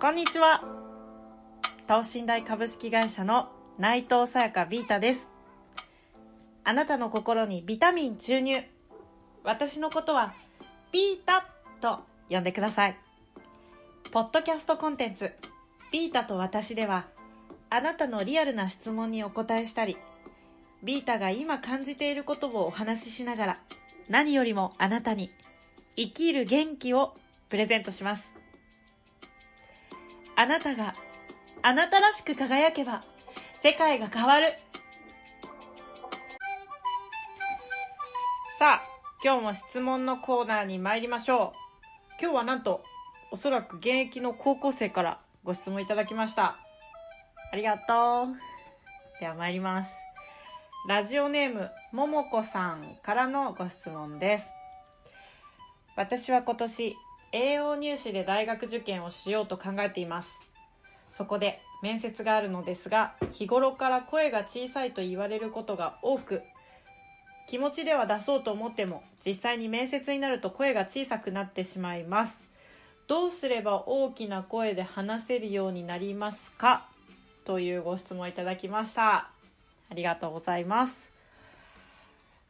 こんにちは。等身大株式会社の内藤さやかビータです。あなたの心にビタミン注入。私のことはビータと呼んでください。ポッドキャストコンテンツビータと私ではあなたのリアルな質問にお答えしたりビータが今感じていることをお話ししながら何よりもあなたに生きる元気をプレゼントします。あなたがあなたらしく輝けば世界が変わる。さあ今日も質問のコーナーに参りましょう。今日はなんとおそらく現役の高校生からご質問いただきました。ありがとう。では参ります。ラジオネームももこさんからのご質問です。私は今年栄養入試で大学受験をしようと考えています。そこで面接があるのですが日頃から声が小さいと言われることが多く気持ちでは出そうと思っても実際に面接になると声が小さくなってしまいます。どうすれば大きな声で話せるようになりますか？というご質問いただきました。ありがとうございます。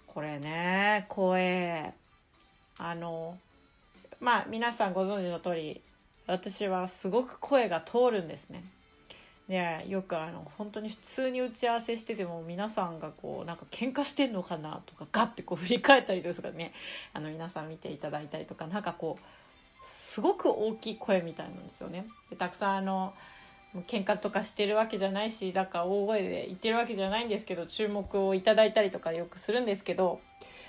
これね声。あのまあ皆さんご存知の通り私はすごく声が通るんですね。でよくあの本当に普通に打ち合わせしてても皆さんがこうなんか喧嘩してんのかなとかガッてこう振り返ったりですかねあの皆さん見ていただいたりとかなんかこうすごく大きい声みたいなんですよね。でたくさんあの喧嘩とかしてるわけじゃないしだから大声で言ってるわけじゃないんですけど注目をいただいたりとかよくするんですけど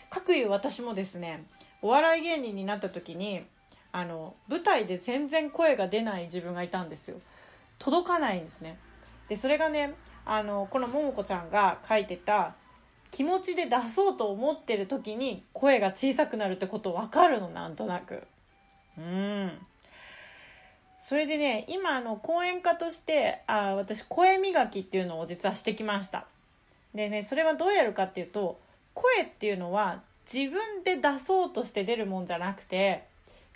かくいう私もですねお笑い芸人になった時にあの舞台で全然声が出ない自分がいたんですよ。届かないんですね。でそれがねあのこのももこちゃんが書いてた気持ちで出そうと思ってる時に声が小さくなるってこと分かるのなんとなく。うん。それでね今あの講演家としてあ私声磨きっていうのを実はしてきました。でねそれはどうやるかっていうと声っていうのは自分で出そうとして出るもんじゃなくて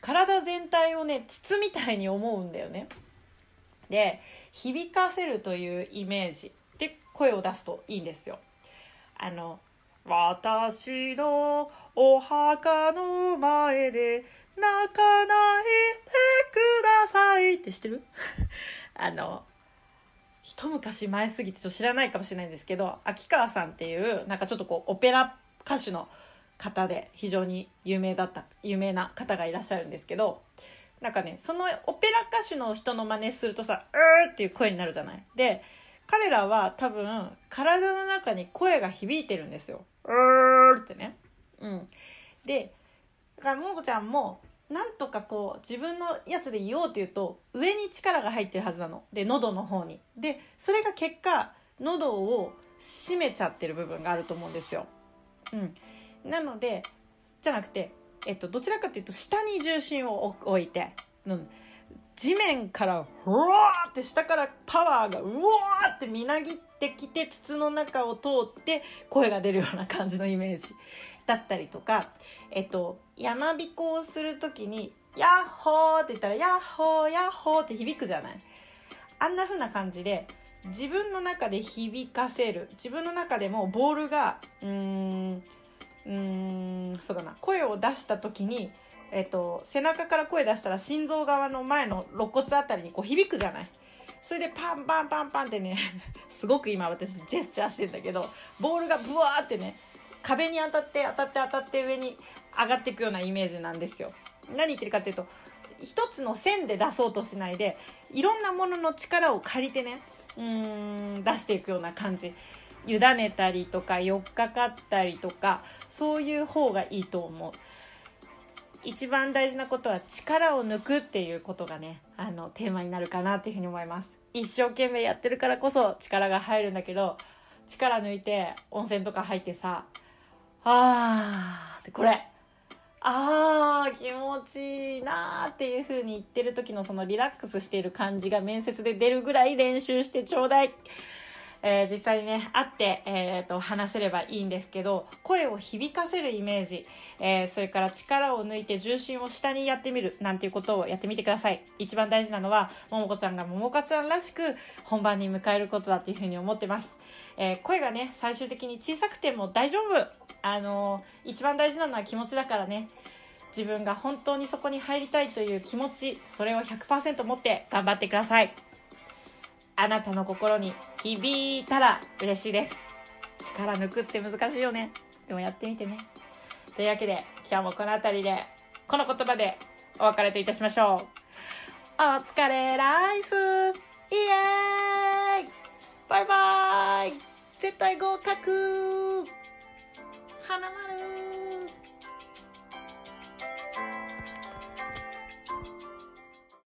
体全体をね筒みたいに思うんだよね。で響かせるというイメージ。で声を出すといいんですよ。あの私のお墓の前で泣かないでくださいって知ってる？あの一昔前すぎてちょっと知らないかもしれないんですけど秋川さんっていうなんかちょっとこうオペラ歌手の方で非常に有名だった有名な方がいらっしゃるんですけどなんかねそのオペラ歌手の人の真似するとさ「うー」っていう声になるじゃない。で彼らは多分体の中に声が響いてるんですよ「うー」ってね。うん。でだからももこちゃんもなんとかこう自分のやつで言おうって言うと上に力が入ってるはずなの。で喉の方に。でそれが結果喉を締めちゃってる部分があると思うんですよ。うん。なのでじゃなくて、えっと、どちらかというと下に重心を置いて、うん、地面からふわーって下からパワーがうわーってみなぎってきて筒の中を通って声が出るような感じのイメージだったりとか、えっと、山彦をする時に「ヤッホー」って言ったら「ヤッホーヤッホー」って響くじゃない？あんな風な感じで自分の中で響かせる。自分の中でもボールがうーんうんそうだな。声を出した時に、えっと、背中から声出したら心臓側の前の肋骨あたりにこう響くじゃない。それでパンパンパンパンってね すごく今私ジェスチャーしてんだけどボールがブワーってね壁に当たって当たって当たって上に上がっていくようなイメージなんですよ。何言ってるかっていうと一つの線で出そうとしないでいろんなものの力を借りてねうーん出していくような感じ。委ねたりとか寄っかかったりとかそういう方がいいと思う。一番大事なことは力を抜くっていうことがねあのテーマになるかなっていうふうに思います。一生懸命やってるからこそ力が入るんだけど力抜いて温泉とか入ってさあーってこれあー気持ちいいなーっていう風に言ってる時のそのリラックスしている感じが面接で出るぐらい練習してちょうだい。えー実際にね、会って、えーと、話せればいいんですけど、声を響かせるイメージ、えーそれから力を抜いて重心を下にやってみる、なんていうことをやってみてください。一番大事なのは、ももこちゃんがももかちゃんらしく本番に迎えることだっていうふうに思ってます。え声がね、最終的に小さくても大丈夫あのー一番大事なのは気持ちだからね。自分が本当にそこに入りたいという気持ち、それを100%持って頑張ってください。あなたの心に響いたら嬉しいです。力抜くって難しいよね。でもやってみてね。というわけで、今日もこの辺りで、この言葉でお別れといたしましょう。お疲れライスイエーイバイバイ絶対合格花丸